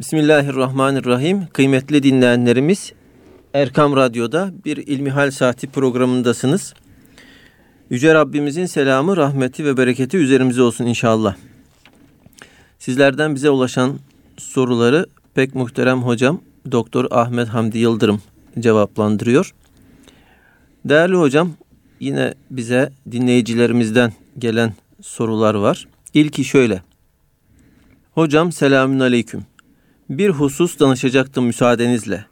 Bismillahirrahmanirrahim. Kıymetli dinleyenlerimiz Erkam Radyo'da bir İlmihal Saati programındasınız. Yüce Rabbimizin selamı, rahmeti ve bereketi üzerimize olsun inşallah. Sizlerden bize ulaşan soruları pek muhterem hocam Doktor Ahmet Hamdi Yıldırım cevaplandırıyor. Değerli hocam yine bize dinleyicilerimizden gelen sorular var. İlki şöyle. Hocam selamün aleyküm. Bir husus danışacaktım müsaadenizle.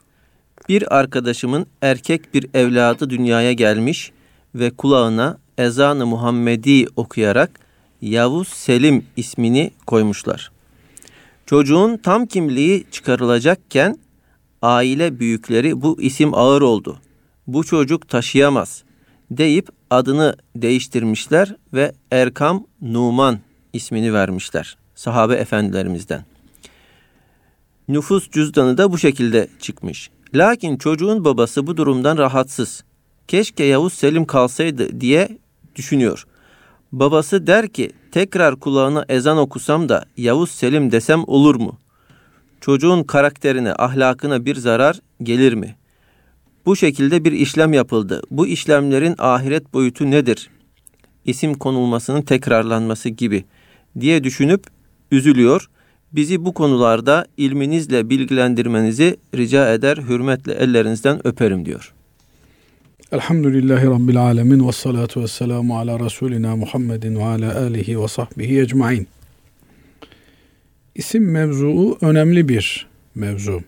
Bir arkadaşımın erkek bir evladı dünyaya gelmiş ve kulağına ezanı Muhammedi okuyarak Yavuz Selim ismini koymuşlar. Çocuğun tam kimliği çıkarılacakken aile büyükleri bu isim ağır oldu. Bu çocuk taşıyamaz deyip adını değiştirmişler ve Erkam Numan ismini vermişler sahabe efendilerimizden. Nüfus cüzdanı da bu şekilde çıkmış. Lakin çocuğun babası bu durumdan rahatsız. Keşke Yavuz Selim kalsaydı diye düşünüyor. Babası der ki tekrar kulağına ezan okusam da Yavuz Selim desem olur mu? Çocuğun karakterine, ahlakına bir zarar gelir mi? Bu şekilde bir işlem yapıldı. Bu işlemlerin ahiret boyutu nedir? İsim konulmasının tekrarlanması gibi diye düşünüp üzülüyor. Bizi bu konularda ilminizle bilgilendirmenizi rica eder, hürmetle ellerinizden öperim diyor. Elhamdülillahi Rabbil Alemin ve salatu ve selamu ala Resulina Muhammedin ve ala alihi ve sahbihi ecmain. İsim mevzuu önemli bir mevzu.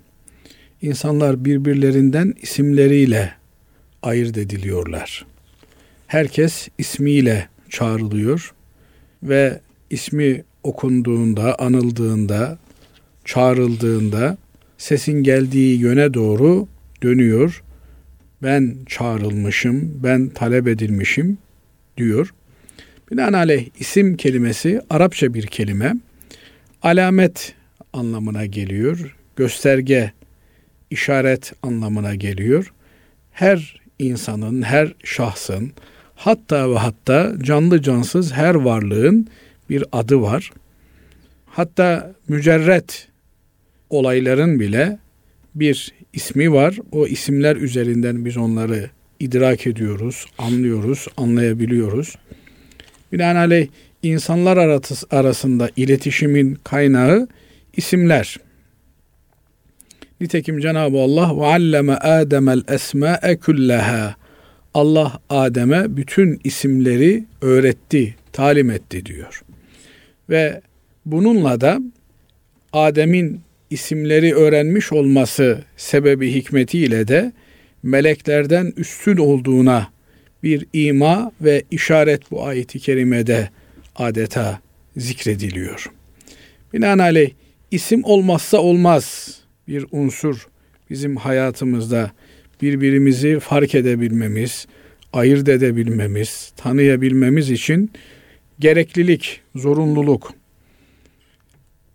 İnsanlar birbirlerinden isimleriyle ayırt ediliyorlar. Herkes ismiyle çağrılıyor ve ismi okunduğunda, anıldığında, çağrıldığında sesin geldiği yöne doğru dönüyor. Ben çağrılmışım, ben talep edilmişim diyor. Binaenaleyh isim kelimesi Arapça bir kelime. Alamet anlamına geliyor. Gösterge, işaret anlamına geliyor. Her insanın, her şahsın, hatta ve hatta canlı cansız her varlığın bir adı var. Hatta mücerret olayların bile bir ismi var. O isimler üzerinden biz onları idrak ediyoruz, anlıyoruz, anlayabiliyoruz. Binaenaleyh insanlar arasında iletişimin kaynağı isimler. Nitekim Cenab-ı Allah ve alleme Adem'el esma'e kullaha. Allah Adem'e bütün isimleri öğretti, talim etti diyor. Ve bununla da Adem'in isimleri öğrenmiş olması sebebi hikmetiyle de meleklerden üstün olduğuna bir ima ve işaret bu ayeti kerimede adeta zikrediliyor. Binaenaleyh isim olmazsa olmaz bir unsur bizim hayatımızda birbirimizi fark edebilmemiz, ayırt edebilmemiz, tanıyabilmemiz için gereklilik, zorunluluk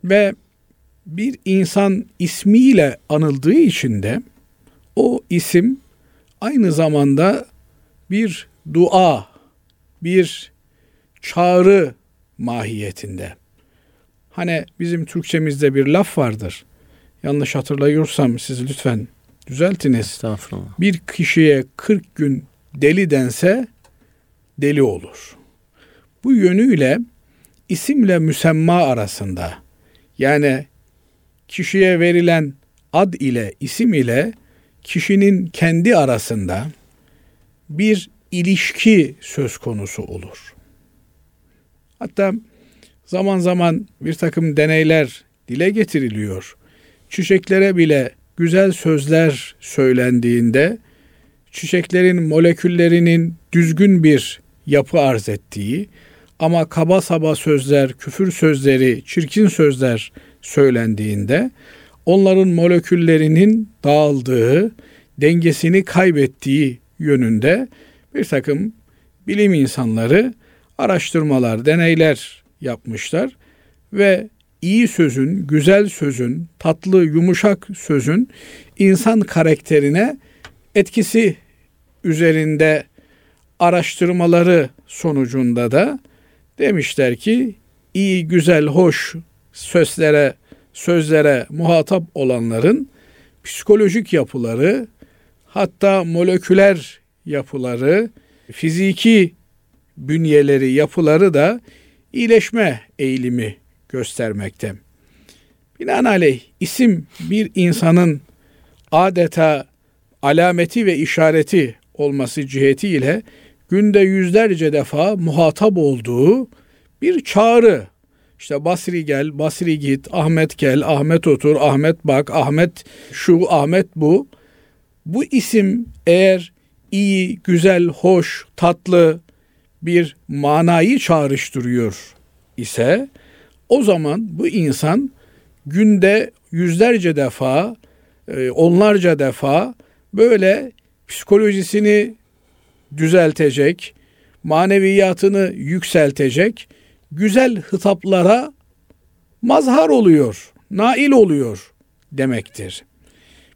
ve bir insan ismiyle anıldığı için de o isim aynı zamanda bir dua, bir çağrı mahiyetinde. Hani bizim Türkçemizde bir laf vardır. Yanlış hatırlıyorsam siz lütfen düzeltiniz. Bir kişiye 40 gün deli dense deli olur. Bu yönüyle isimle müsemma arasında yani kişiye verilen ad ile isim ile kişinin kendi arasında bir ilişki söz konusu olur. Hatta zaman zaman bir takım deneyler dile getiriliyor. Çiçeklere bile güzel sözler söylendiğinde çiçeklerin moleküllerinin düzgün bir yapı arz ettiği ama kaba saba sözler, küfür sözleri, çirkin sözler söylendiğinde onların moleküllerinin dağıldığı, dengesini kaybettiği yönünde bir takım bilim insanları araştırmalar, deneyler yapmışlar ve iyi sözün, güzel sözün, tatlı, yumuşak sözün insan karakterine etkisi üzerinde araştırmaları sonucunda da demişler ki iyi, güzel, hoş sözlere sözlere muhatap olanların psikolojik yapıları, hatta moleküler yapıları, fiziki bünyeleri, yapıları da iyileşme eğilimi göstermekte. Binaenaleyh isim bir insanın adeta alameti ve işareti olması cihetiyle günde yüzlerce defa muhatap olduğu bir çağrı. İşte Basri gel, Basri git, Ahmet gel, Ahmet otur, Ahmet bak, Ahmet şu, Ahmet bu. Bu isim eğer iyi, güzel, hoş, tatlı bir manayı çağrıştırıyor ise o zaman bu insan günde yüzlerce defa, e, onlarca defa böyle psikolojisini düzeltecek, maneviyatını yükseltecek güzel hitaplara mazhar oluyor, nail oluyor demektir.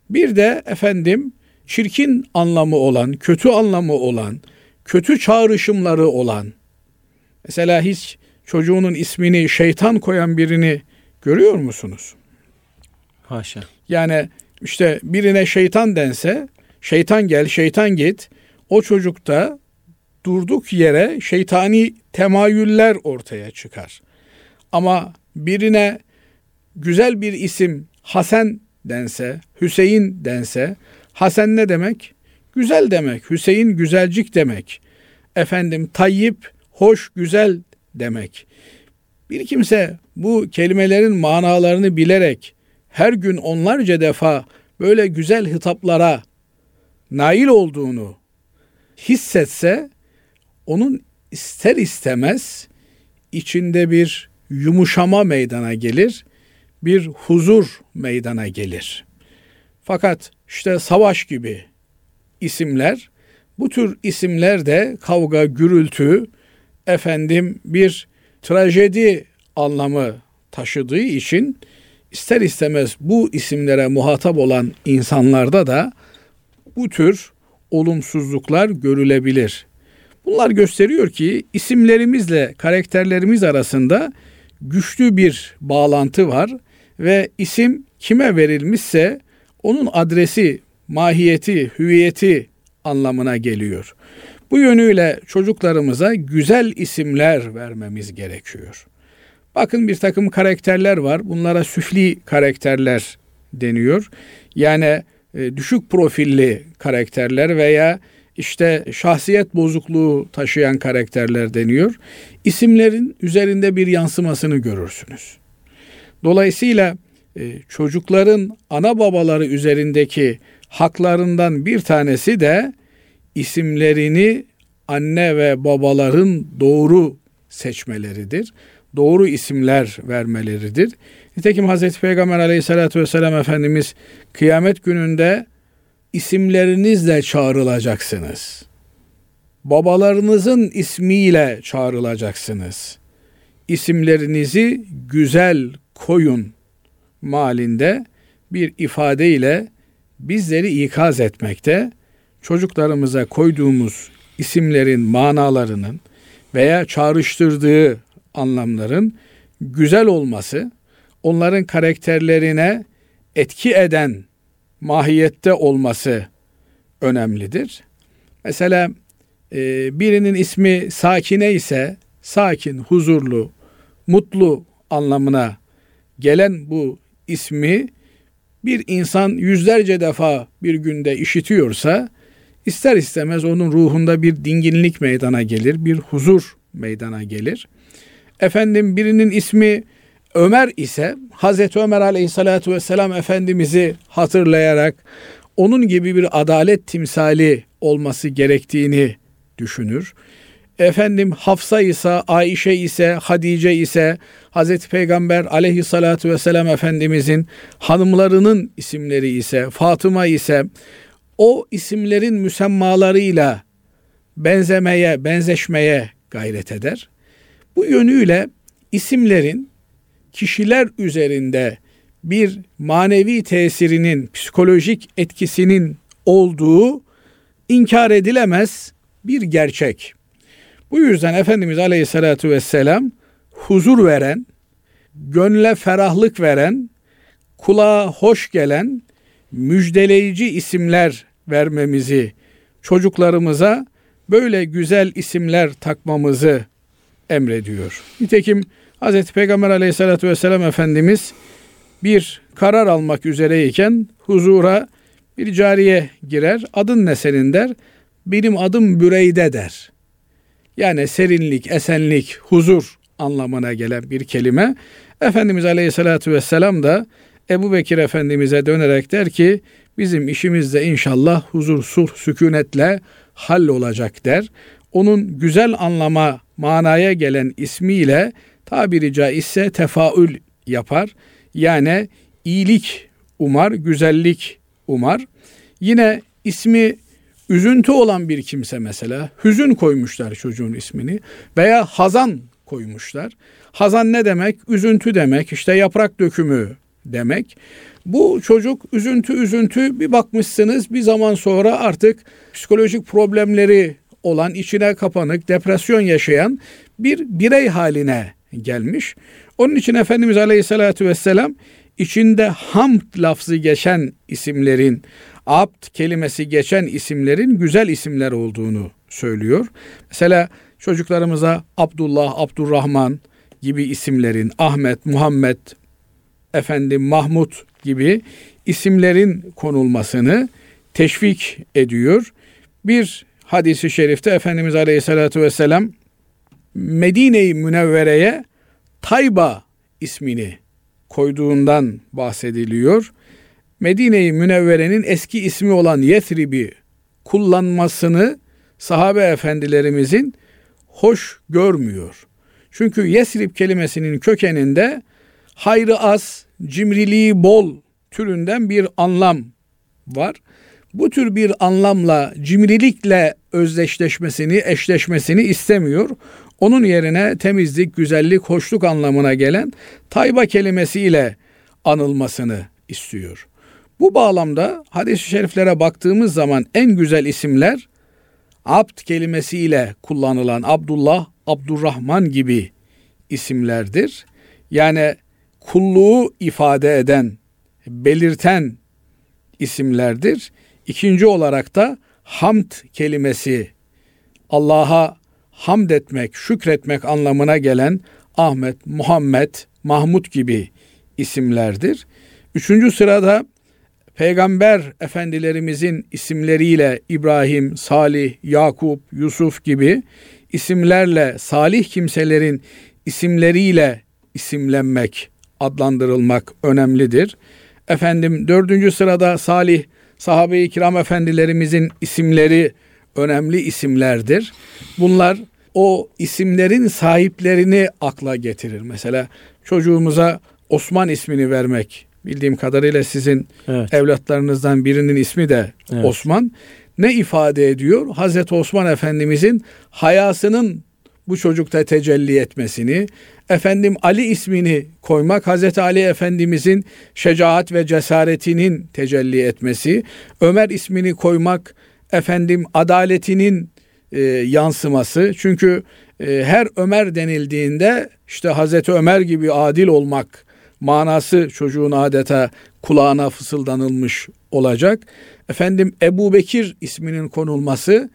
Bir de efendim çirkin anlamı olan, kötü anlamı olan, kötü çağrışımları olan, mesela hiç çocuğunun ismini şeytan koyan birini görüyor musunuz? Haşa. Yani işte birine şeytan dense, şeytan gel, şeytan git, o çocukta durduk yere şeytani temayüller ortaya çıkar. Ama birine güzel bir isim Hasan dense, Hüseyin dense, Hasan ne demek? Güzel demek. Hüseyin güzelcik demek. Efendim tayyip, hoş, güzel demek. Bir kimse bu kelimelerin manalarını bilerek her gün onlarca defa böyle güzel hitaplara nail olduğunu hissetse onun ister istemez içinde bir yumuşama meydana gelir, bir huzur meydana gelir. Fakat işte savaş gibi isimler, bu tür isimler de kavga, gürültü, efendim bir trajedi anlamı taşıdığı için ister istemez bu isimlere muhatap olan insanlarda da bu tür olumsuzluklar görülebilir. Bunlar gösteriyor ki isimlerimizle karakterlerimiz arasında güçlü bir bağlantı var ve isim kime verilmişse onun adresi, mahiyeti, hüviyeti anlamına geliyor. Bu yönüyle çocuklarımıza güzel isimler vermemiz gerekiyor. Bakın bir takım karakterler var. Bunlara süfli karakterler deniyor. Yani e, düşük profilli karakterler veya işte şahsiyet bozukluğu taşıyan karakterler deniyor. İsimlerin üzerinde bir yansımasını görürsünüz. Dolayısıyla e, çocukların ana babaları üzerindeki haklarından bir tanesi de isimlerini anne ve babaların doğru seçmeleridir. Doğru isimler vermeleridir. Nitekim Hazreti Peygamber aleyhissalatü vesselam Efendimiz kıyamet gününde isimlerinizle çağrılacaksınız. Babalarınızın ismiyle çağrılacaksınız. İsimlerinizi güzel koyun malinde bir ifadeyle bizleri ikaz etmekte, çocuklarımıza koyduğumuz isimlerin manalarının veya çağrıştırdığı anlamların güzel olması, onların karakterlerine etki eden mahiyette olması önemlidir. Mesela e, birinin ismi Sakine ise sakin, huzurlu, mutlu anlamına gelen bu ismi bir insan yüzlerce defa bir günde işitiyorsa ister istemez onun ruhunda bir dinginlik meydana gelir, bir huzur meydana gelir. Efendim birinin ismi Ömer ise Hazreti Ömer Aleyhisselatü Vesselam Efendimiz'i hatırlayarak onun gibi bir adalet timsali olması gerektiğini düşünür. Efendim Hafsa ise, Ayşe ise, Hadice ise Hazreti Peygamber aleyhissalatü vesselam Efendimizin hanımlarının isimleri ise, Fatıma ise o isimlerin müsemmalarıyla benzemeye, benzeşmeye gayret eder. Bu yönüyle isimlerin kişiler üzerinde bir manevi tesirinin, psikolojik etkisinin olduğu inkar edilemez bir gerçek. Bu yüzden Efendimiz Aleyhisselatü Vesselam huzur veren, gönle ferahlık veren kulağa hoş gelen müjdeleyici isimler vermemizi, çocuklarımıza böyle güzel isimler takmamızı emrediyor. Nitekim Hz. Peygamber aleyhissalatü vesselam Efendimiz bir karar almak üzereyken huzura bir cariye girer. Adın ne senin der. Benim adım Büreyde der. Yani serinlik, esenlik, huzur anlamına gelen bir kelime. Efendimiz Aleyhisselatü Vesselam da Ebu Bekir Efendimiz'e dönerek der ki bizim işimiz de inşallah huzur, sulh, sükunetle olacak der. Onun güzel anlama, manaya gelen ismiyle tabiri caizse tefaül yapar. Yani iyilik umar, güzellik umar. Yine ismi üzüntü olan bir kimse mesela hüzün koymuşlar çocuğun ismini veya hazan koymuşlar. Hazan ne demek? Üzüntü demek. İşte yaprak dökümü demek. Bu çocuk üzüntü üzüntü bir bakmışsınız bir zaman sonra artık psikolojik problemleri olan, içine kapanık, depresyon yaşayan bir birey haline gelmiş. Onun için Efendimiz Aleyhisselatü Vesselam içinde hamd lafzı geçen isimlerin, abd kelimesi geçen isimlerin güzel isimler olduğunu söylüyor. Mesela çocuklarımıza Abdullah, Abdurrahman gibi isimlerin, Ahmet, Muhammed, efendim Mahmut gibi isimlerin konulmasını teşvik ediyor. Bir hadisi şerifte Efendimiz Aleyhisselatü Vesselam Medine-i Münevvere'ye Tayba ismini koyduğundan bahsediliyor. Medine-i Münevvere'nin eski ismi olan Yethrib'i kullanmasını sahabe efendilerimizin hoş görmüyor. Çünkü Yesrib kelimesinin kökeninde hayrı az, cimriliği bol türünden bir anlam var. Bu tür bir anlamla cimrilikle özdeşleşmesini, eşleşmesini istemiyor. Onun yerine temizlik, güzellik, hoşluk anlamına gelen tayba kelimesiyle anılmasını istiyor. Bu bağlamda hadis-i şeriflere baktığımız zaman en güzel isimler abd kelimesiyle kullanılan Abdullah, Abdurrahman gibi isimlerdir. Yani kulluğu ifade eden, belirten isimlerdir. İkinci olarak da hamd kelimesi Allah'a hamd etmek, şükretmek anlamına gelen Ahmet, Muhammed, Mahmud gibi isimlerdir. Üçüncü sırada Peygamber efendilerimizin isimleriyle İbrahim, Salih, Yakup, Yusuf gibi isimlerle salih kimselerin isimleriyle isimlenmek, adlandırılmak önemlidir. Efendim dördüncü sırada salih sahabe-i kiram efendilerimizin isimleri önemli isimlerdir. Bunlar o isimlerin sahiplerini akla getirir. Mesela çocuğumuza Osman ismini vermek bildiğim kadarıyla sizin evet. evlatlarınızdan birinin ismi de evet. Osman. Ne ifade ediyor? Hazreti Osman Efendimizin hayasının bu çocukta tecelli etmesini, efendim Ali ismini koymak Hazreti Ali Efendimizin şecaat ve cesaretinin tecelli etmesi, Ömer ismini koymak efendim adaletinin e, yansıması. Çünkü e, her Ömer denildiğinde işte Hazreti Ömer gibi adil olmak manası çocuğun adeta kulağına fısıldanılmış olacak. Efendim Ebu Bekir isminin konulması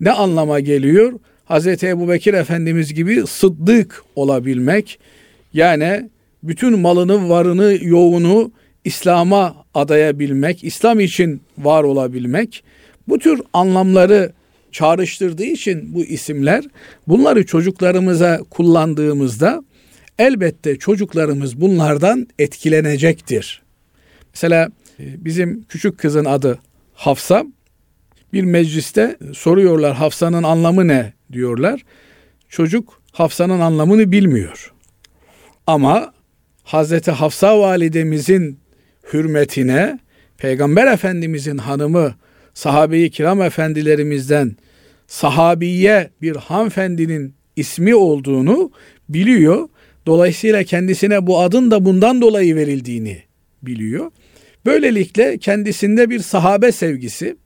ne anlama geliyor? Hazreti Ebu Bekir Efendimiz gibi sıddık olabilmek yani bütün malını, varını, yoğunu İslam'a adayabilmek, İslam için var olabilmek bu tür anlamları çağrıştırdığı için bu isimler bunları çocuklarımıza kullandığımızda elbette çocuklarımız bunlardan etkilenecektir. Mesela e, bizim küçük kızın adı Hafsa. Bir mecliste soruyorlar Hafsa'nın anlamı ne diyorlar. Çocuk Hafsa'nın anlamını bilmiyor. Ama Hazreti Hafsa validemizin hürmetine Peygamber Efendimizin hanımı sahabeyi kiram efendilerimizden sahabiye bir hanımefendinin ismi olduğunu biliyor. Dolayısıyla kendisine bu adın da bundan dolayı verildiğini biliyor. Böylelikle kendisinde bir sahabe sevgisi,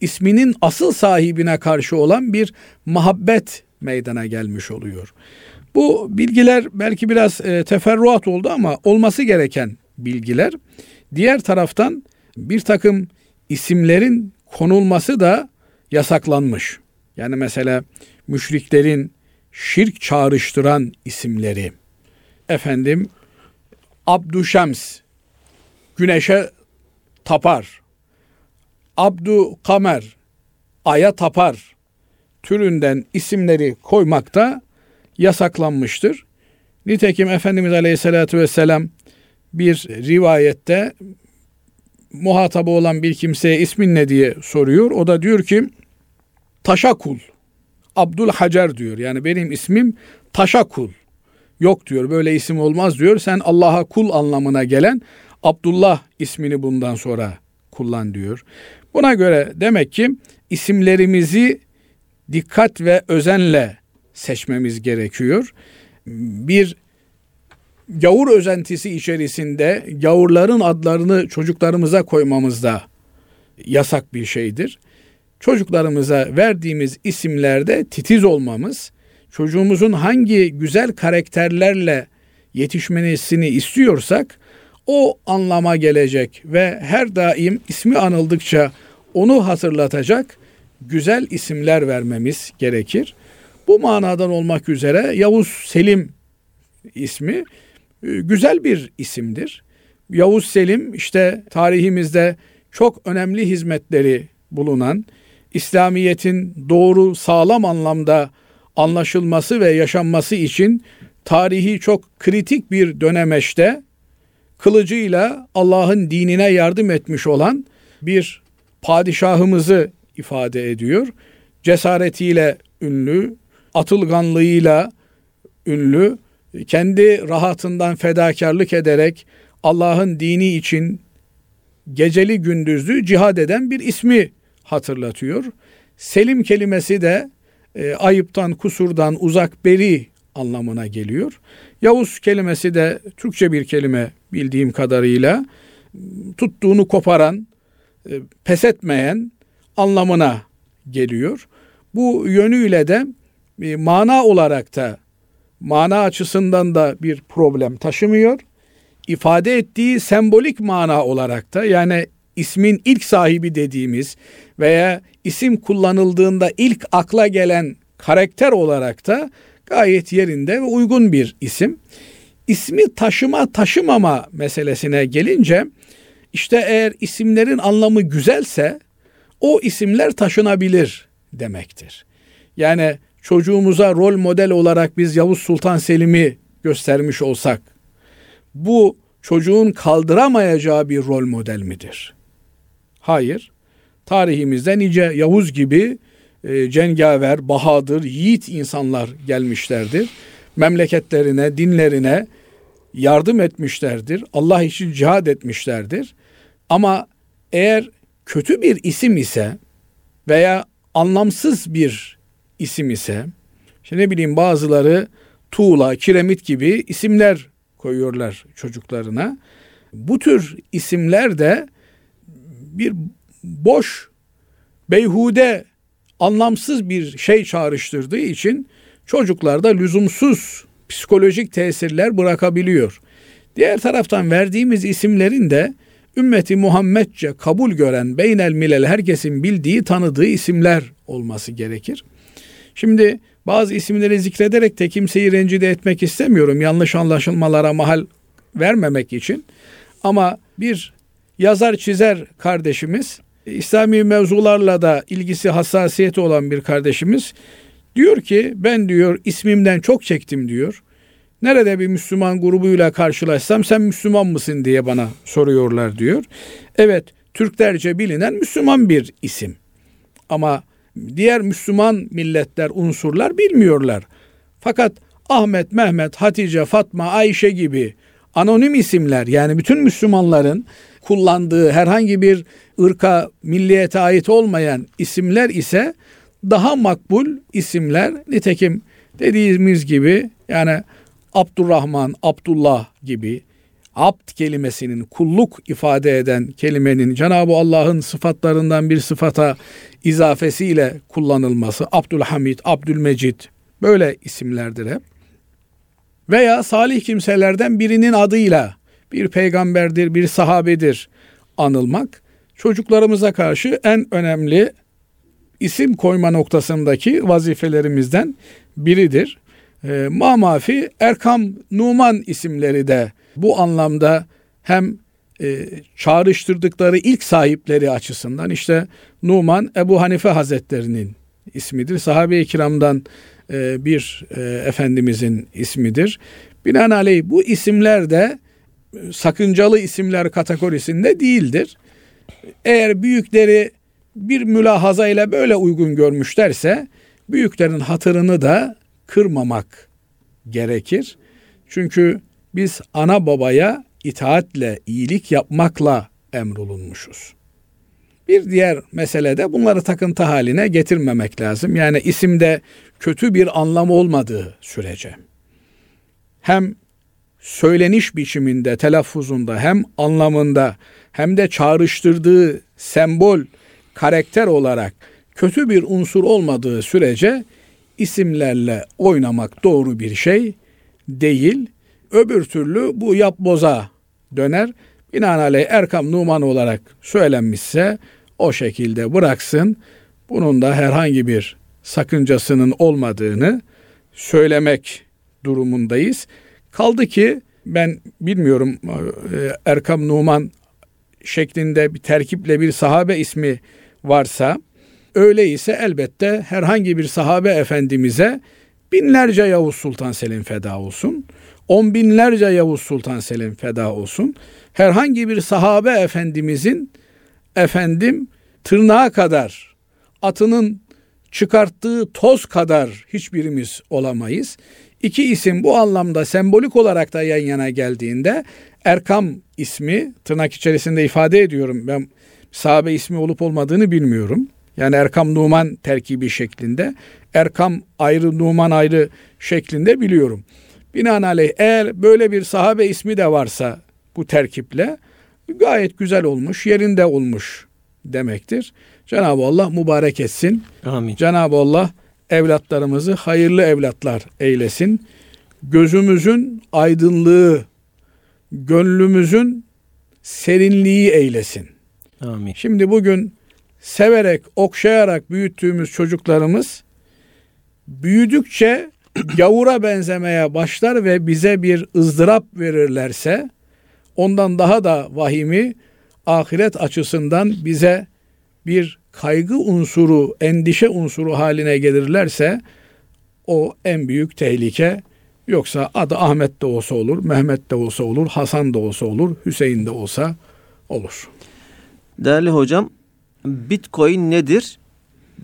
isminin asıl sahibine karşı olan bir muhabbet meydana gelmiş oluyor. Bu bilgiler belki biraz e, teferruat oldu ama olması gereken bilgiler. Diğer taraftan bir takım isimlerin konulması da yasaklanmış. Yani mesela müşriklerin şirk çağrıştıran isimleri. Efendim Abdüşems güneşe tapar. Abdu Kamer aya tapar türünden isimleri koymakta yasaklanmıştır. Nitekim Efendimiz Aleyhisselatü Vesselam bir rivayette muhatabı olan bir kimseye ismin ne diye soruyor. O da diyor ki taşa kul. Abdul Hacer diyor. Yani benim ismim taşa kul. Yok diyor böyle isim olmaz diyor. Sen Allah'a kul anlamına gelen Abdullah ismini bundan sonra kullan diyor. Buna göre demek ki isimlerimizi dikkat ve özenle seçmemiz gerekiyor. Bir gavur özentisi içerisinde gavurların adlarını çocuklarımıza koymamız da yasak bir şeydir. Çocuklarımıza verdiğimiz isimlerde titiz olmamız, çocuğumuzun hangi güzel karakterlerle yetişmesini istiyorsak o anlama gelecek ve her daim ismi anıldıkça onu hatırlatacak güzel isimler vermemiz gerekir. Bu manadan olmak üzere Yavuz Selim ismi güzel bir isimdir. Yavuz Selim işte tarihimizde çok önemli hizmetleri bulunan, İslamiyet'in doğru, sağlam anlamda anlaşılması ve yaşanması için tarihi çok kritik bir dönemeçte kılıcıyla Allah'ın dinine yardım etmiş olan bir padişahımızı ifade ediyor. Cesaretiyle ünlü, atılganlığıyla ünlü, kendi rahatından fedakarlık ederek Allah'ın dini için geceli gündüzlü cihad eden bir ismi hatırlatıyor. Selim kelimesi de e, ayıptan, kusurdan uzak, beri anlamına geliyor. Yavuz kelimesi de Türkçe bir kelime bildiğim kadarıyla tuttuğunu koparan, e, pes etmeyen anlamına geliyor. Bu yönüyle de e, mana olarak da mana açısından da bir problem taşımıyor. İfade ettiği sembolik mana olarak da yani ismin ilk sahibi dediğimiz veya isim kullanıldığında ilk akla gelen karakter olarak da gayet yerinde ve uygun bir isim. İsmi taşıma taşımama meselesine gelince işte eğer isimlerin anlamı güzelse o isimler taşınabilir demektir. Yani çocuğumuza rol model olarak biz Yavuz Sultan Selim'i göstermiş olsak bu çocuğun kaldıramayacağı bir rol model midir? Hayır. Tarihimizde nice Yavuz gibi e, cengaver, bahadır, yiğit insanlar gelmişlerdir. Memleketlerine, dinlerine yardım etmişlerdir. Allah için cihad etmişlerdir. Ama eğer kötü bir isim ise veya anlamsız bir isim ise işte ne bileyim bazıları tuğla, kiremit gibi isimler koyuyorlar çocuklarına. Bu tür isimler de bir boş, beyhude, anlamsız bir şey çağrıştırdığı için çocuklarda lüzumsuz psikolojik tesirler bırakabiliyor. Diğer taraftan verdiğimiz isimlerin de ümmeti Muhammedce kabul gören beynel milel herkesin bildiği tanıdığı isimler olması gerekir. Şimdi bazı isimleri zikrederek de kimseyi rencide etmek istemiyorum. Yanlış anlaşılmalara mahal vermemek için. Ama bir yazar çizer kardeşimiz, İslami mevzularla da ilgisi hassasiyeti olan bir kardeşimiz diyor ki ben diyor ismimden çok çektim diyor. Nerede bir Müslüman grubuyla karşılaşsam sen Müslüman mısın diye bana soruyorlar diyor. Evet Türklerce bilinen Müslüman bir isim. Ama diğer Müslüman milletler, unsurlar bilmiyorlar. Fakat Ahmet, Mehmet, Hatice, Fatma, Ayşe gibi anonim isimler yani bütün Müslümanların kullandığı herhangi bir ırka, milliyete ait olmayan isimler ise daha makbul isimler. Nitekim dediğimiz gibi yani Abdurrahman, Abdullah gibi abd kelimesinin kulluk ifade eden kelimenin Cenab-ı Allah'ın sıfatlarından bir sıfata izafesiyle kullanılması Abdülhamid, Abdülmecid böyle isimlerdir hep. Veya salih kimselerden birinin adıyla bir peygamberdir, bir sahabedir anılmak çocuklarımıza karşı en önemli isim koyma noktasındaki vazifelerimizden biridir. E, Mamafi, Erkam, Numan isimleri de bu anlamda hem e, çağrıştırdıkları ilk sahipleri açısından işte Numan Ebu Hanife Hazretlerinin ismidir. Sahabe-i kiramdan e, bir e, efendimizin ismidir. Binaenaleyh bu isimler de e, sakıncalı isimler kategorisinde değildir. Eğer büyükleri bir mülahaza ile böyle uygun görmüşlerse büyüklerin hatırını da kırmamak gerekir. Çünkü biz ana babaya itaatle, iyilik yapmakla emrolunmuşuz. Bir diğer mesele de bunları takıntı haline getirmemek lazım. Yani isimde kötü bir anlam olmadığı sürece. Hem söyleniş biçiminde, telaffuzunda hem anlamında hem de çağrıştırdığı sembol, karakter olarak kötü bir unsur olmadığı sürece isimlerle oynamak doğru bir şey değil. Öbür türlü bu yapboza döner. Binaenaleyh Erkam Numan olarak söylenmişse o şekilde bıraksın. Bunun da herhangi bir sakıncasının olmadığını söylemek durumundayız. Kaldı ki ben bilmiyorum e, Erkam Numan şeklinde bir terkiple bir sahabe ismi varsa öyleyse elbette herhangi bir sahabe efendimize binlerce Yavuz Sultan Selim feda olsun. On binlerce Yavuz Sultan Selim feda olsun. Herhangi bir sahabe efendimizin efendim tırnağa kadar atının çıkarttığı toz kadar hiçbirimiz olamayız. İki isim bu anlamda sembolik olarak da yan yana geldiğinde Erkam ismi tırnak içerisinde ifade ediyorum. Ben sahabe ismi olup olmadığını bilmiyorum. Yani Erkam Numan terkibi şeklinde. Erkam ayrı Numan ayrı şeklinde biliyorum. Binaenaleyh eğer böyle bir sahabe ismi de varsa bu terkiple gayet güzel olmuş, yerinde olmuş demektir. Cenab-ı Allah mübarek etsin. Amin. Cenab-ı Allah evlatlarımızı hayırlı evlatlar eylesin. Gözümüzün aydınlığı, gönlümüzün serinliği eylesin. Amin. Şimdi bugün severek, okşayarak büyüttüğümüz çocuklarımız büyüdükçe gavura benzemeye başlar ve bize bir ızdırap verirlerse ondan daha da vahimi ahiret açısından bize bir kaygı unsuru, endişe unsuru haline gelirlerse o en büyük tehlike. Yoksa adı Ahmet de olsa olur, Mehmet de olsa olur, Hasan da olsa olur, Hüseyin de olsa olur. Değerli hocam, Bitcoin nedir?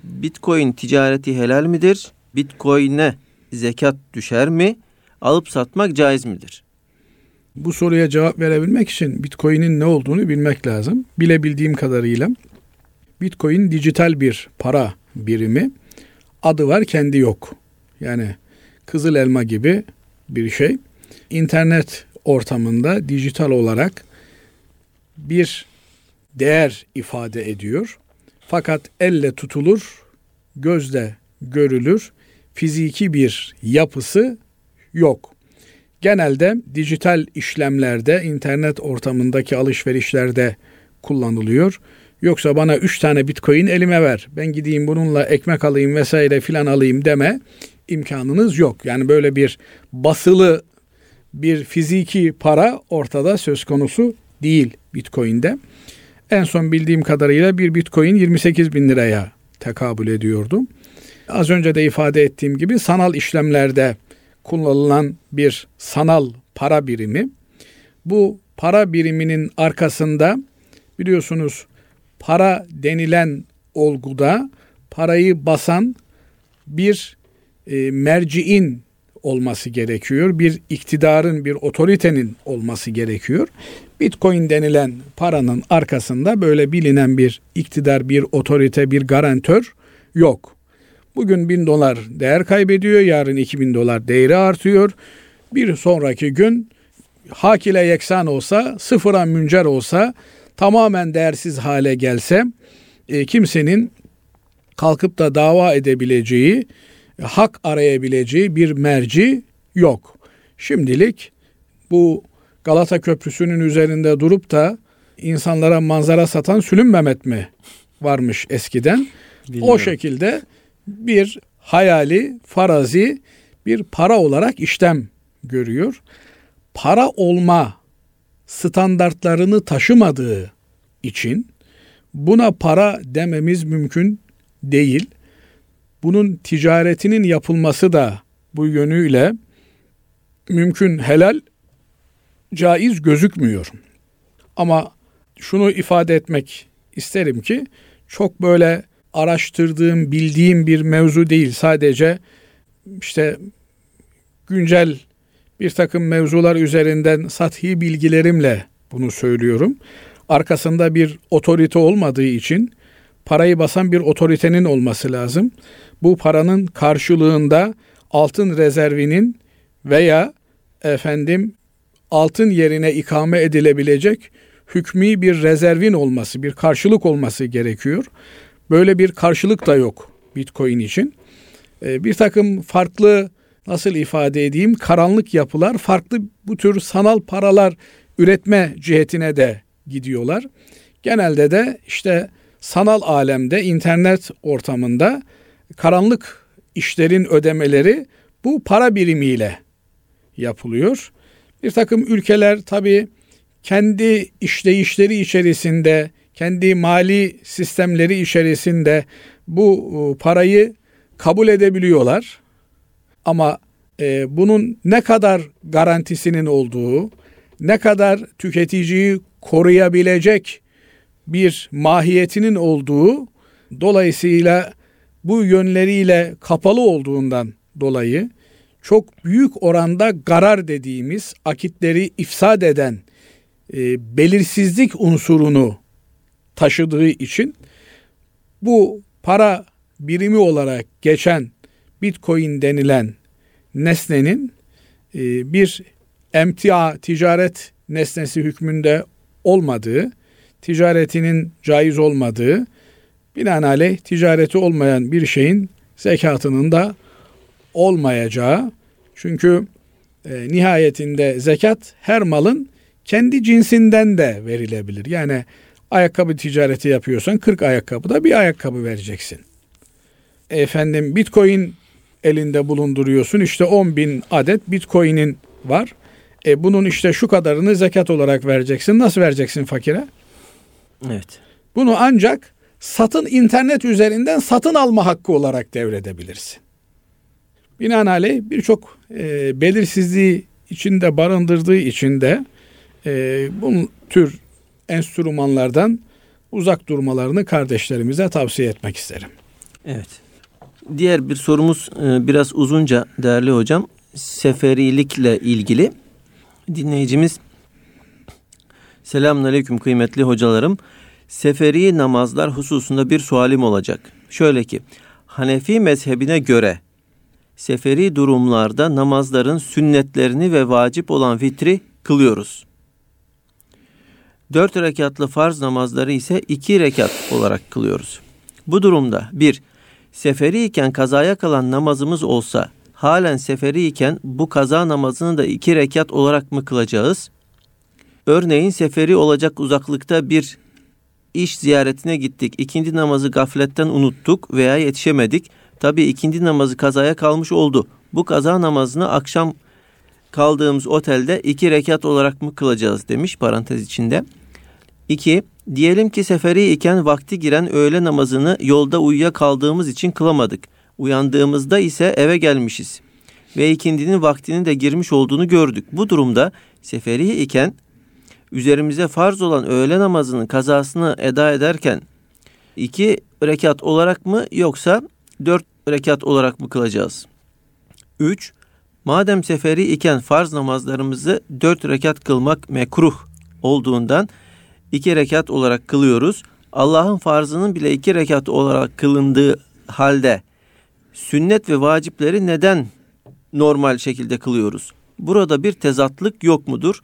Bitcoin ticareti helal midir? Bitcoin'e zekat düşer mi? Alıp satmak caiz midir? Bu soruya cevap verebilmek için Bitcoin'in ne olduğunu bilmek lazım. Bilebildiğim kadarıyla Bitcoin dijital bir para birimi. Adı var kendi yok. Yani kızıl elma gibi bir şey. İnternet ortamında dijital olarak bir değer ifade ediyor. Fakat elle tutulur, gözle görülür, fiziki bir yapısı yok. Genelde dijital işlemlerde, internet ortamındaki alışverişlerde kullanılıyor. Yoksa bana üç tane bitcoin elime ver. Ben gideyim bununla ekmek alayım vesaire filan alayım deme imkanınız yok. Yani böyle bir basılı bir fiziki para ortada söz konusu değil bitcoin'de. En son bildiğim kadarıyla bir bitcoin 28 bin liraya tekabül ediyordu. Az önce de ifade ettiğim gibi sanal işlemlerde kullanılan bir sanal para birimi. Bu para biriminin arkasında biliyorsunuz para denilen olguda parayı basan bir e, merciin olması gerekiyor. Bir iktidarın, bir otoritenin olması gerekiyor. Bitcoin denilen paranın arkasında böyle bilinen bir iktidar, bir otorite, bir garantör yok. Bugün bin dolar değer kaybediyor, yarın iki bin dolar değeri artıyor. Bir sonraki gün hak ile yeksan olsa, sıfıra müncer olsa, tamamen değersiz hale gelse, e, kimsenin kalkıp da dava edebileceği, hak arayabileceği bir merci yok. Şimdilik bu Galata Köprüsü'nün üzerinde durup da insanlara manzara satan Sülüm Mehmet mi varmış eskiden? Bilmiyorum. O şekilde bir hayali, farazi bir para olarak işlem görüyor. Para olma standartlarını taşımadığı için buna para dememiz mümkün değil. Bunun ticaretinin yapılması da bu yönüyle mümkün helal caiz gözükmüyor. Ama şunu ifade etmek isterim ki çok böyle araştırdığım, bildiğim bir mevzu değil. Sadece işte güncel bir takım mevzular üzerinden sathi bilgilerimle bunu söylüyorum. Arkasında bir otorite olmadığı için parayı basan bir otoritenin olması lazım. Bu paranın karşılığında altın rezervinin veya efendim altın yerine ikame edilebilecek hükmü bir rezervin olması, bir karşılık olması gerekiyor. Böyle bir karşılık da yok Bitcoin için. Ee, bir takım farklı nasıl ifade edeyim karanlık yapılar farklı bu tür sanal paralar üretme cihetine de gidiyorlar. Genelde de işte sanal alemde internet ortamında karanlık işlerin ödemeleri bu para birimiyle yapılıyor. Bir takım ülkeler tabi kendi işleyişleri içerisinde, kendi mali sistemleri içerisinde bu e, parayı kabul edebiliyorlar. Ama e, bunun ne kadar garantisinin olduğu, ne kadar tüketiciyi koruyabilecek bir mahiyetinin olduğu dolayısıyla bu yönleriyle kapalı olduğundan dolayı çok büyük oranda garar dediğimiz akitleri ifsad eden e, belirsizlik unsurunu taşıdığı için bu para birimi olarak geçen Bitcoin denilen nesnenin e, bir emtia ticaret nesnesi hükmünde olmadığı, ticaretinin caiz olmadığı, binaenaleyh ticareti olmayan bir şeyin zekatının da olmayacağı. Çünkü e, nihayetinde zekat her malın kendi cinsinden de verilebilir. Yani ayakkabı ticareti yapıyorsan 40 ayakkabı da bir ayakkabı vereceksin. Efendim bitcoin elinde bulunduruyorsun. İşte 10 bin adet bitcoin'in var. E bunun işte şu kadarını zekat olarak vereceksin. Nasıl vereceksin fakire? Evet. Bunu ancak satın internet üzerinden satın alma hakkı olarak devredebilirsin. Binaenaleyh birçok e, belirsizliği içinde barındırdığı için de e, bu tür enstrümanlardan uzak durmalarını kardeşlerimize tavsiye etmek isterim. Evet. Diğer bir sorumuz e, biraz uzunca değerli hocam. Seferilikle ilgili. Dinleyicimiz Selamünaleyküm kıymetli hocalarım. Seferi namazlar hususunda bir sualim olacak. Şöyle ki Hanefi mezhebine göre seferi durumlarda namazların sünnetlerini ve vacip olan vitri kılıyoruz. Dört rekatlı farz namazları ise iki rekat olarak kılıyoruz. Bu durumda bir, seferi iken kazaya kalan namazımız olsa halen seferi iken bu kaza namazını da iki rekat olarak mı kılacağız? Örneğin seferi olacak uzaklıkta bir iş ziyaretine gittik. İkindi namazı gafletten unuttuk veya yetişemedik. Tabi ikindi namazı kazaya kalmış oldu. Bu kaza namazını akşam kaldığımız otelde iki rekat olarak mı kılacağız demiş parantez içinde. İki, diyelim ki seferi iken vakti giren öğle namazını yolda uyuya kaldığımız için kılamadık. Uyandığımızda ise eve gelmişiz ve ikindinin vaktinin de girmiş olduğunu gördük. Bu durumda seferi iken üzerimize farz olan öğle namazının kazasını eda ederken iki rekat olarak mı yoksa dört rekat olarak mı kılacağız? Üç, madem seferi iken farz namazlarımızı dört rekat kılmak mekruh olduğundan iki rekat olarak kılıyoruz. Allah'ın farzının bile iki rekat olarak kılındığı halde sünnet ve vacipleri neden normal şekilde kılıyoruz? Burada bir tezatlık yok mudur?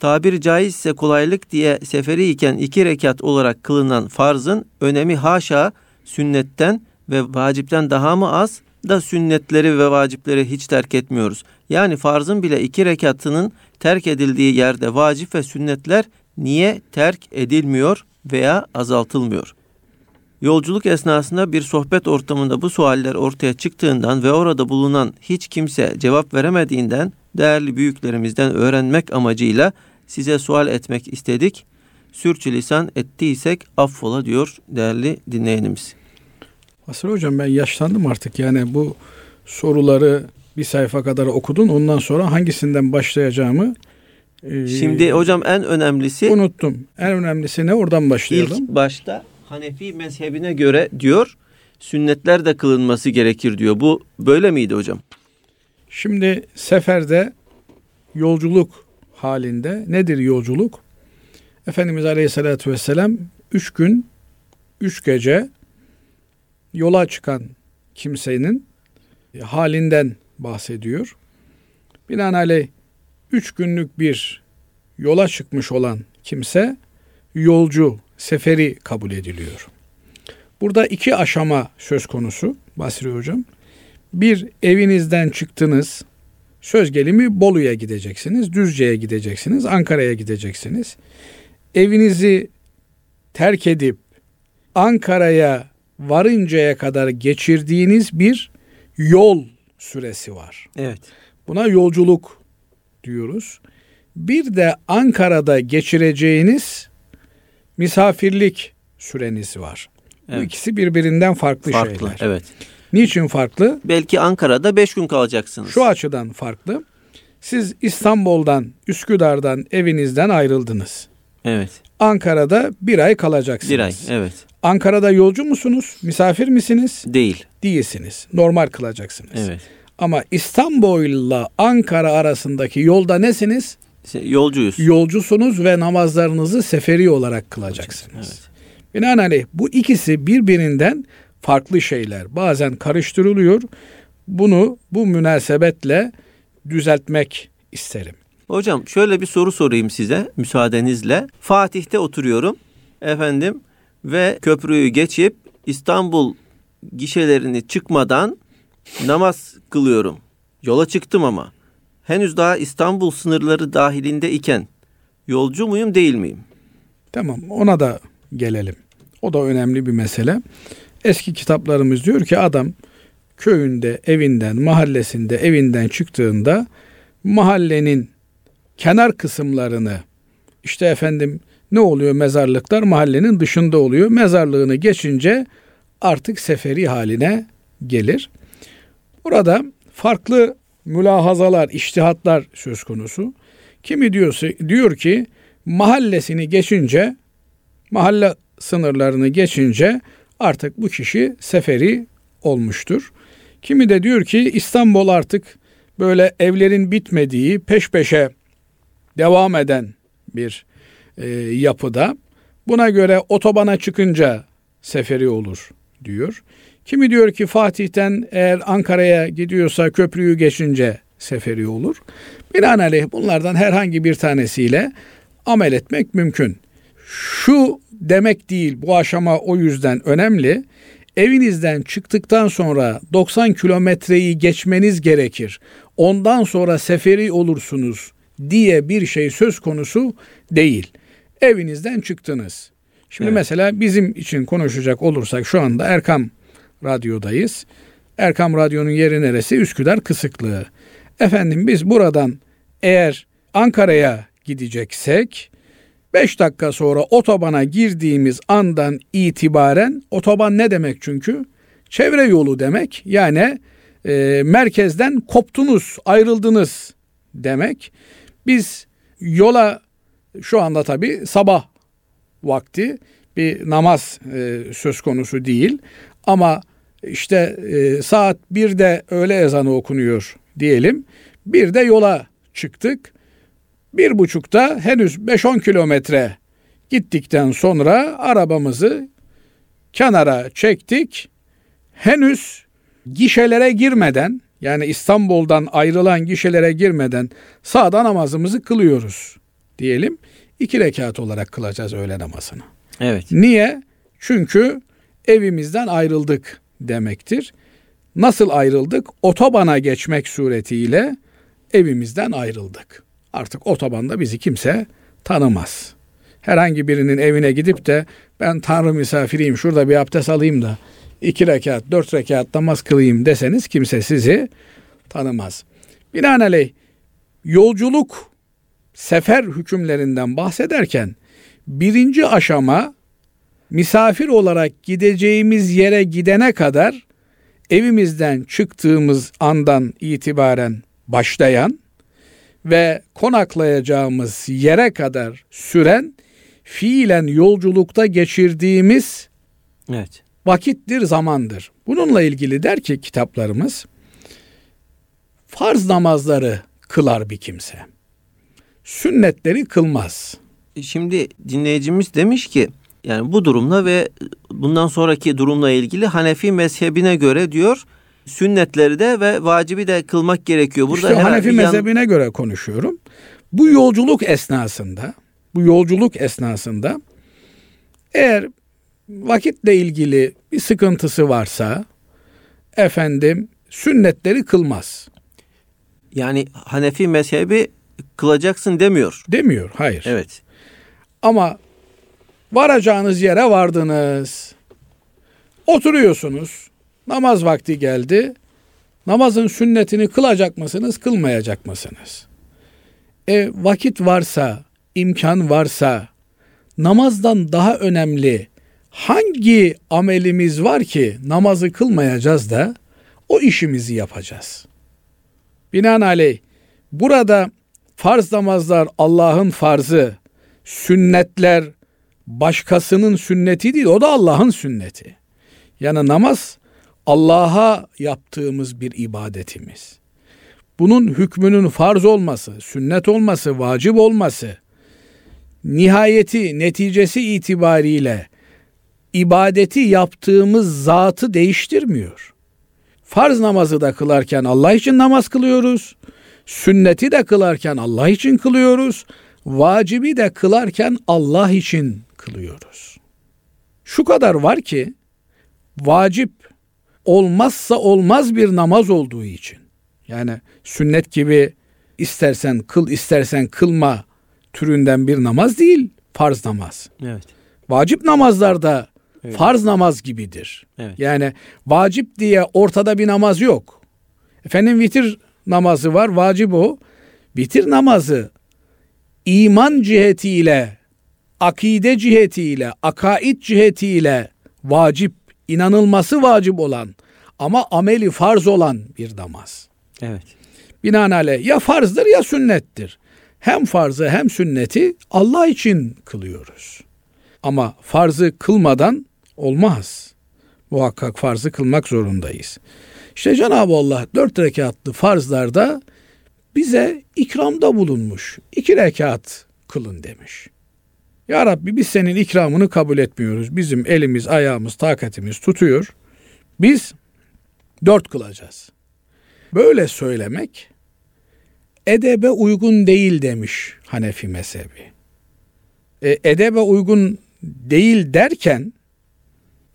Tabiri caizse kolaylık diye seferi iken iki rekat olarak kılınan farzın önemi haşa sünnetten ve vacipten daha mı az da sünnetleri ve vacipleri hiç terk etmiyoruz. Yani farzın bile iki rekatının terk edildiği yerde vacip ve sünnetler niye terk edilmiyor veya azaltılmıyor? Yolculuk esnasında bir sohbet ortamında bu sualler ortaya çıktığından ve orada bulunan hiç kimse cevap veremediğinden değerli büyüklerimizden öğrenmek amacıyla size sual etmek istedik. Sürçülisan ettiysek affola diyor değerli dinleyenimiz. Basri Hocam ben yaşlandım artık yani bu soruları bir sayfa kadar okudun ondan sonra hangisinden başlayacağımı e, Şimdi hocam en önemlisi unuttum. En önemlisi ne oradan başlayalım. İlk başta Hanefi mezhebine göre diyor sünnetler de kılınması gerekir diyor. Bu böyle miydi hocam? Şimdi seferde yolculuk halinde nedir yolculuk? Efendimiz Aleyhisselatü Vesselam üç gün, üç gece yola çıkan kimsenin halinden bahsediyor. Binaenaleyh üç günlük bir yola çıkmış olan kimse yolcu, seferi kabul ediliyor. Burada iki aşama söz konusu Basri Hocam. Bir evinizden çıktınız, söz gelimi Bolu'ya gideceksiniz, Düzce'ye gideceksiniz, Ankara'ya gideceksiniz. Evinizi terk edip Ankara'ya varıncaya kadar geçirdiğiniz bir yol süresi var. Evet. Buna yolculuk diyoruz. Bir de Ankara'da geçireceğiniz misafirlik süreniz var. Evet. Bu ikisi birbirinden farklı, farklı şeyler. Evet. Niçin farklı? Belki Ankara'da beş gün kalacaksınız. Şu açıdan farklı. Siz İstanbul'dan, Üsküdar'dan, evinizden ayrıldınız. Evet. Ankara'da bir ay kalacaksınız. Bir ay, evet. Ankara'da yolcu musunuz? Misafir misiniz? Değil. Değilsiniz. Normal kılacaksınız. Evet. Ama İstanbul'la Ankara arasındaki yolda nesiniz? Yolcuyuz. Yolcusunuz ve namazlarınızı seferi olarak kılacaksınız. Evet. Binaenaleyh bu ikisi birbirinden farklı şeyler. Bazen karıştırılıyor. Bunu bu münasebetle düzeltmek isterim. Hocam şöyle bir soru sorayım size müsaadenizle. Fatih'te oturuyorum efendim ve köprüyü geçip İstanbul gişelerini çıkmadan namaz kılıyorum. Yola çıktım ama henüz daha İstanbul sınırları dahilinde iken yolcu muyum değil miyim? Tamam ona da gelelim. O da önemli bir mesele. Eski kitaplarımız diyor ki adam köyünde, evinden, mahallesinde, evinden çıktığında mahallenin kenar kısımlarını işte efendim ne oluyor mezarlıklar mahallenin dışında oluyor. Mezarlığını geçince artık seferi haline gelir. Burada farklı mülahazalar, iştihatlar söz konusu. Kimi diyorsa, diyor ki mahallesini geçince, mahalle sınırlarını geçince artık bu kişi seferi olmuştur. Kimi de diyor ki İstanbul artık böyle evlerin bitmediği, peş peşe devam eden bir e, yapıda. Buna göre otobana çıkınca seferi olur diyor. Kimi diyor ki Fatih'ten eğer Ankara'ya gidiyorsa köprüyü geçince seferi olur. Binaenaleyh bunlardan herhangi bir tanesiyle amel etmek mümkün. Şu demek değil bu aşama o yüzden önemli. Evinizden çıktıktan sonra 90 kilometreyi geçmeniz gerekir. Ondan sonra seferi olursunuz diye bir şey söz konusu değil. Evinizden çıktınız. Şimdi evet. mesela bizim için konuşacak olursak şu anda Erkam Radyo'dayız. Erkam Radyo'nun yeri neresi? Üsküdar Kısıklığı. Efendim biz buradan eğer Ankara'ya gideceksek 5 dakika sonra otobana girdiğimiz andan itibaren otoban ne demek çünkü? Çevre yolu demek. Yani e, merkezden koptunuz, ayrıldınız demek. Biz yola şu anda tabi sabah vakti bir namaz e, söz konusu değil. Ama işte e, saat 1'de öğle ezanı okunuyor diyelim. Bir de yola çıktık. Bir buçukta henüz 5-10 kilometre gittikten sonra arabamızı kenara çektik. Henüz gişelere girmeden yani İstanbul'dan ayrılan gişelere girmeden sağda namazımızı kılıyoruz diyelim. İki rekat olarak kılacağız öğle namazını. Evet. Niye? Çünkü evimizden ayrıldık demektir. Nasıl ayrıldık? Otobana geçmek suretiyle evimizden ayrıldık. Artık otobanda bizi kimse tanımaz. Herhangi birinin evine gidip de ben Tanrı misafiriyim şurada bir abdest alayım da iki rekat, dört rekat namaz kılayım deseniz kimse sizi tanımaz. Binaenaleyh yolculuk, sefer hükümlerinden bahsederken birinci aşama misafir olarak gideceğimiz yere gidene kadar evimizden çıktığımız andan itibaren başlayan ve konaklayacağımız yere kadar süren fiilen yolculukta geçirdiğimiz evet. Vakittir, zamandır. Bununla ilgili der ki kitaplarımız farz namazları kılar bir kimse. Sünnetleri kılmaz. Şimdi dinleyicimiz demiş ki yani bu durumla ve bundan sonraki durumla ilgili Hanefi mezhebine göre diyor sünnetleri de ve vacibi de kılmak gerekiyor. Burada işte Hanefi yan... mezhebine göre konuşuyorum. Bu yolculuk esnasında bu yolculuk esnasında eğer vakitle ilgili bir sıkıntısı varsa efendim sünnetleri kılmaz. Yani Hanefi mezhebi kılacaksın demiyor. Demiyor, hayır. Evet. Ama varacağınız yere vardınız. Oturuyorsunuz. Namaz vakti geldi. Namazın sünnetini kılacak mısınız, kılmayacak mısınız? E vakit varsa, imkan varsa namazdan daha önemli hangi amelimiz var ki namazı kılmayacağız da o işimizi yapacağız. Binaenaleyh burada farz namazlar Allah'ın farzı, sünnetler başkasının sünneti değil o da Allah'ın sünneti. Yani namaz Allah'a yaptığımız bir ibadetimiz. Bunun hükmünün farz olması, sünnet olması, vacip olması, nihayeti, neticesi itibariyle ibadeti yaptığımız zatı değiştirmiyor. Farz namazı da kılarken Allah için namaz kılıyoruz. Sünneti de kılarken Allah için kılıyoruz. Vacibi de kılarken Allah için kılıyoruz. Şu kadar var ki vacip olmazsa olmaz bir namaz olduğu için. Yani sünnet gibi istersen kıl istersen kılma türünden bir namaz değil farz namaz. Evet. Vacip namazlarda evet. farz namaz gibidir. Evet. Yani vacip diye ortada bir namaz yok. Efendim vitir namazı var, vacip o. Vitir namazı iman cihetiyle, akide cihetiyle, akaid cihetiyle vacip, inanılması vacip olan ama ameli farz olan bir namaz. Evet. Binaenaleyh ya farzdır ya sünnettir hem farzı hem sünneti Allah için kılıyoruz. Ama farzı kılmadan olmaz. Muhakkak farzı kılmak zorundayız. İşte Cenab-ı Allah dört rekatlı farzlarda bize ikramda bulunmuş. İki rekat kılın demiş. Ya Rabbi biz senin ikramını kabul etmiyoruz. Bizim elimiz, ayağımız, takatimiz tutuyor. Biz dört kılacağız. Böyle söylemek edebe uygun değil demiş Hanefi mezhebi. E, edebe uygun değil derken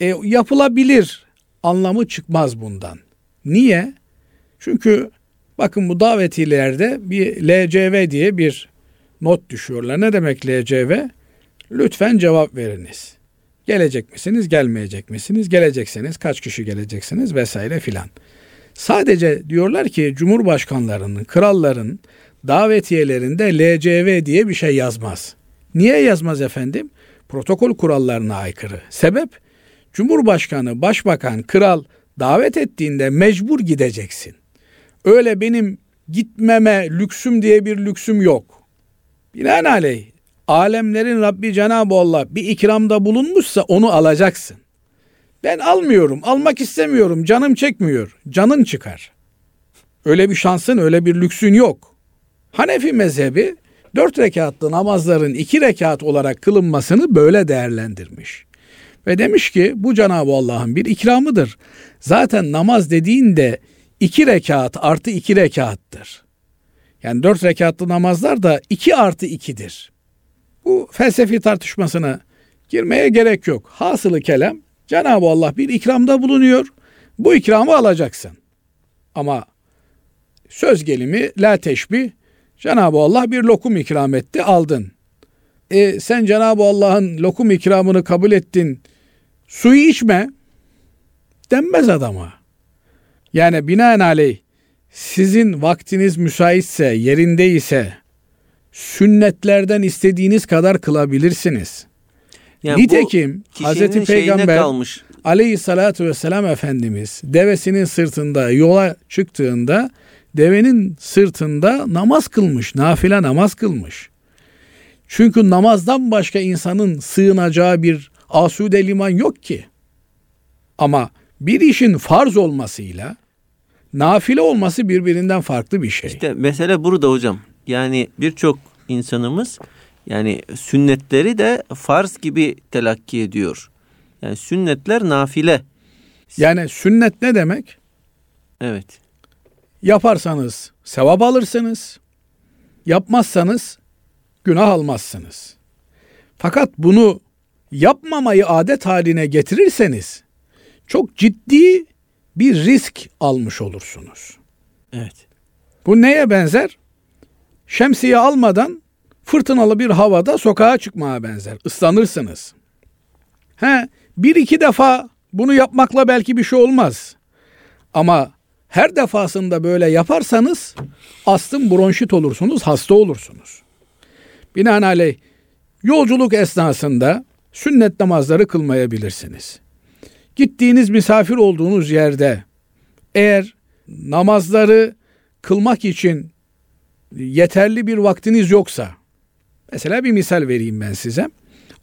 e, yapılabilir anlamı çıkmaz bundan. Niye? Çünkü bakın bu davetilerde bir LCV diye bir not düşüyorlar. Ne demek LCV? Lütfen cevap veriniz. Gelecek misiniz, gelmeyecek misiniz? Gelecekseniz kaç kişi geleceksiniz vesaire filan. Sadece diyorlar ki cumhurbaşkanlarının, kralların davetiyelerinde LCV diye bir şey yazmaz. Niye yazmaz efendim? Protokol kurallarına aykırı. Sebep? Cumhurbaşkanı, başbakan, kral davet ettiğinde mecbur gideceksin. Öyle benim gitmeme lüksüm diye bir lüksüm yok. Binaenaleyh alemlerin Rabbi Cenab-ı Allah bir ikramda bulunmuşsa onu alacaksın. Ben almıyorum, almak istemiyorum, canım çekmiyor. Canın çıkar. Öyle bir şansın, öyle bir lüksün yok. Hanefi mezhebi dört rekatlı namazların iki rekat olarak kılınmasını böyle değerlendirmiş. Ve demiş ki bu Cenab-ı Allah'ın bir ikramıdır. Zaten namaz dediğinde iki rekat artı iki rekattır. Yani dört rekatlı namazlar da iki artı ikidir. Bu felsefi tartışmasına girmeye gerek yok. Hasılı kelam Cenab-ı Allah bir ikramda bulunuyor Bu ikramı alacaksın. Ama söz gelimi la teşbih Cenab-ı Allah bir lokum ikram etti aldın. E sen Cenab-ı Allah'ın lokum ikramını kabul ettin. Suyu içme denmez adama. Yani binaenaleyh sizin vaktiniz müsaitse, yerindeyse sünnetlerden istediğiniz kadar kılabilirsiniz. Yani Nitekim Hazreti Peygamber kalmış. aleyhissalatu vesselam Efendimiz devesinin sırtında yola çıktığında devenin sırtında namaz kılmış, nafile namaz kılmış. Çünkü namazdan başka insanın sığınacağı bir asude liman yok ki. Ama bir işin farz olmasıyla nafile olması birbirinden farklı bir şey. İşte mesele burada hocam. Yani birçok insanımız yani sünnetleri de farz gibi telakki ediyor. Yani sünnetler nafile. Yani sünnet ne demek? Evet. Yaparsanız sevap alırsınız. Yapmazsanız günah almazsınız. Fakat bunu yapmamayı adet haline getirirseniz çok ciddi bir risk almış olursunuz. Evet. Bu neye benzer? Şemsiye almadan fırtınalı bir havada sokağa çıkmaya benzer. Islanırsınız. He, bir iki defa bunu yapmakla belki bir şey olmaz. Ama her defasında böyle yaparsanız astım bronşit olursunuz, hasta olursunuz. Binaenaleyh yolculuk esnasında sünnet namazları kılmayabilirsiniz. Gittiğiniz misafir olduğunuz yerde eğer namazları kılmak için yeterli bir vaktiniz yoksa mesela bir misal vereyim ben size.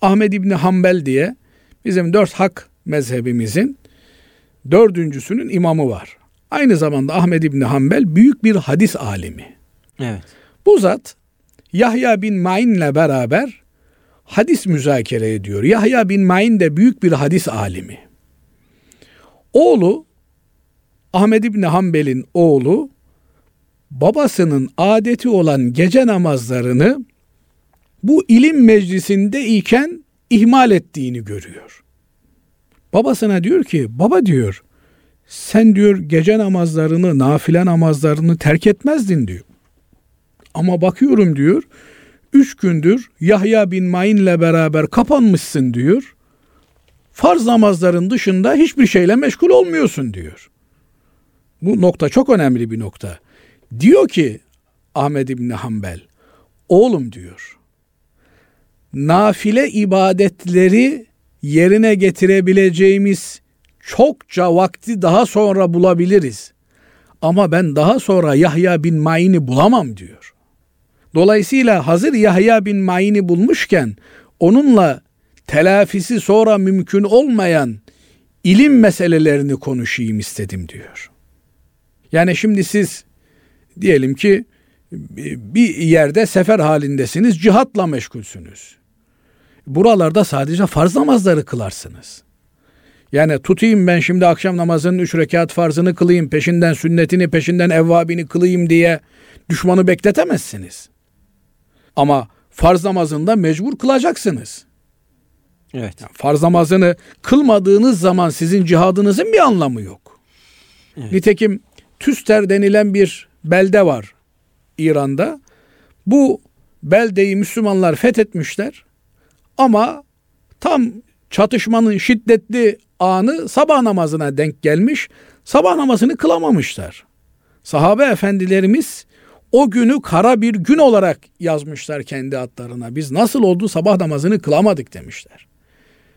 Ahmed İbni Hanbel diye bizim dört hak mezhebimizin dördüncüsünün imamı var. Aynı zamanda Ahmed İbni Hanbel büyük bir hadis alimi. Evet. Bu zat Yahya bin Ma'in ile beraber hadis müzakere ediyor. Yahya bin Ma'in de büyük bir hadis alimi. Oğlu Ahmed İbni Hanbel'in oğlu babasının adeti olan gece namazlarını bu ilim meclisinde iken ihmal ettiğini görüyor. Babasına diyor ki baba diyor sen diyor gece namazlarını nafile namazlarını terk etmezdin diyor. Ama bakıyorum diyor üç gündür Yahya bin Mayin ile beraber kapanmışsın diyor. Farz namazların dışında hiçbir şeyle meşgul olmuyorsun diyor. Bu nokta çok önemli bir nokta. Diyor ki Ahmet İbni Hanbel, oğlum diyor, nafile ibadetleri yerine getirebileceğimiz çokça vakti daha sonra bulabiliriz. Ama ben daha sonra Yahya bin Ma'in'i bulamam diyor. Dolayısıyla hazır Yahya bin Ma'in'i bulmuşken onunla telafisi sonra mümkün olmayan ilim meselelerini konuşayım istedim diyor. Yani şimdi siz diyelim ki bir yerde sefer halindesiniz, cihatla meşgulsünüz. Buralarda sadece farz namazları kılarsınız. Yani tutayım ben şimdi akşam namazının üç rekat farzını kılayım, peşinden sünnetini, peşinden evvabini kılayım diye düşmanı bekletemezsiniz. Ama farz namazında mecbur kılacaksınız. Evet. Yani farz namazını kılmadığınız zaman sizin cihadınızın bir anlamı yok. Evet. Nitekim Tüster denilen bir belde var İran'da. Bu beldeyi Müslümanlar fethetmişler. Ama tam çatışmanın şiddetli anı sabah namazına denk gelmiş. Sabah namazını kılamamışlar. Sahabe efendilerimiz o günü kara bir gün olarak yazmışlar kendi adlarına. Biz nasıl oldu sabah namazını kılamadık demişler.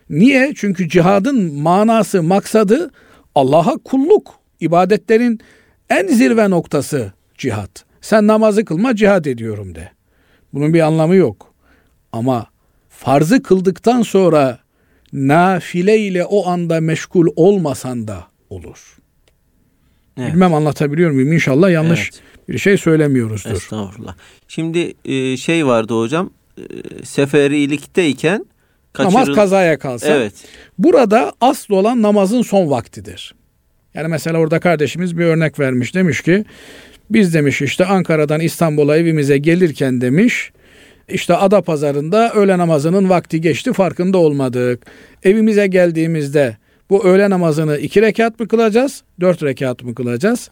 Niye? Çünkü cihadın manası, maksadı Allah'a kulluk. ibadetlerin en zirve noktası cihat. Sen namazı kılma cihat ediyorum de. Bunun bir anlamı yok. Ama farzı kıldıktan sonra nafile ile o anda meşgul olmasan da olur. Evet. Bilmem anlatabiliyor muyum? İnşallah yanlış evet. Bir şey söylemiyoruzdur. Estağfurullah. Şimdi e, şey vardı hocam. E, seferilikteyken kaçırıl... Namaz kazaya kalsa. Evet. Burada asıl olan namazın son vaktidir. Yani mesela orada kardeşimiz bir örnek vermiş. Demiş ki biz demiş işte Ankara'dan İstanbul'a evimize gelirken demiş işte ada pazarında öğle namazının vakti geçti farkında olmadık. Evimize geldiğimizde Bu öğle namazını iki rekat mı kılacağız? Dört rekat mı kılacağız?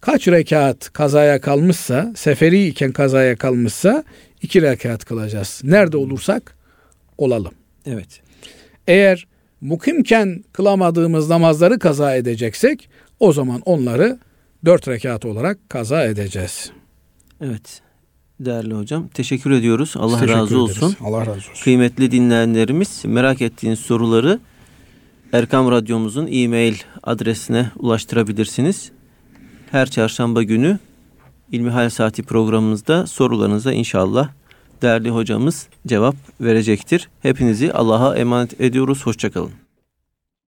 Kaç rekat kazaya kalmışsa, seferi iken kazaya kalmışsa iki rekat kılacağız. Nerede olursak olalım. Evet. Eğer mukimken kılamadığımız namazları kaza edeceksek o zaman onları dört rekat olarak kaza edeceğiz. Evet. Değerli hocam teşekkür ediyoruz. Allah Teşekkür razı ederiz. olsun. Allah razı olsun. Kıymetli dinleyenlerimiz merak ettiğiniz soruları Erkam Radyomuzun e-mail adresine ulaştırabilirsiniz. Her çarşamba günü İlmihal Saati programımızda sorularınıza inşallah değerli hocamız cevap verecektir. Hepinizi Allah'a emanet ediyoruz. Hoşçakalın.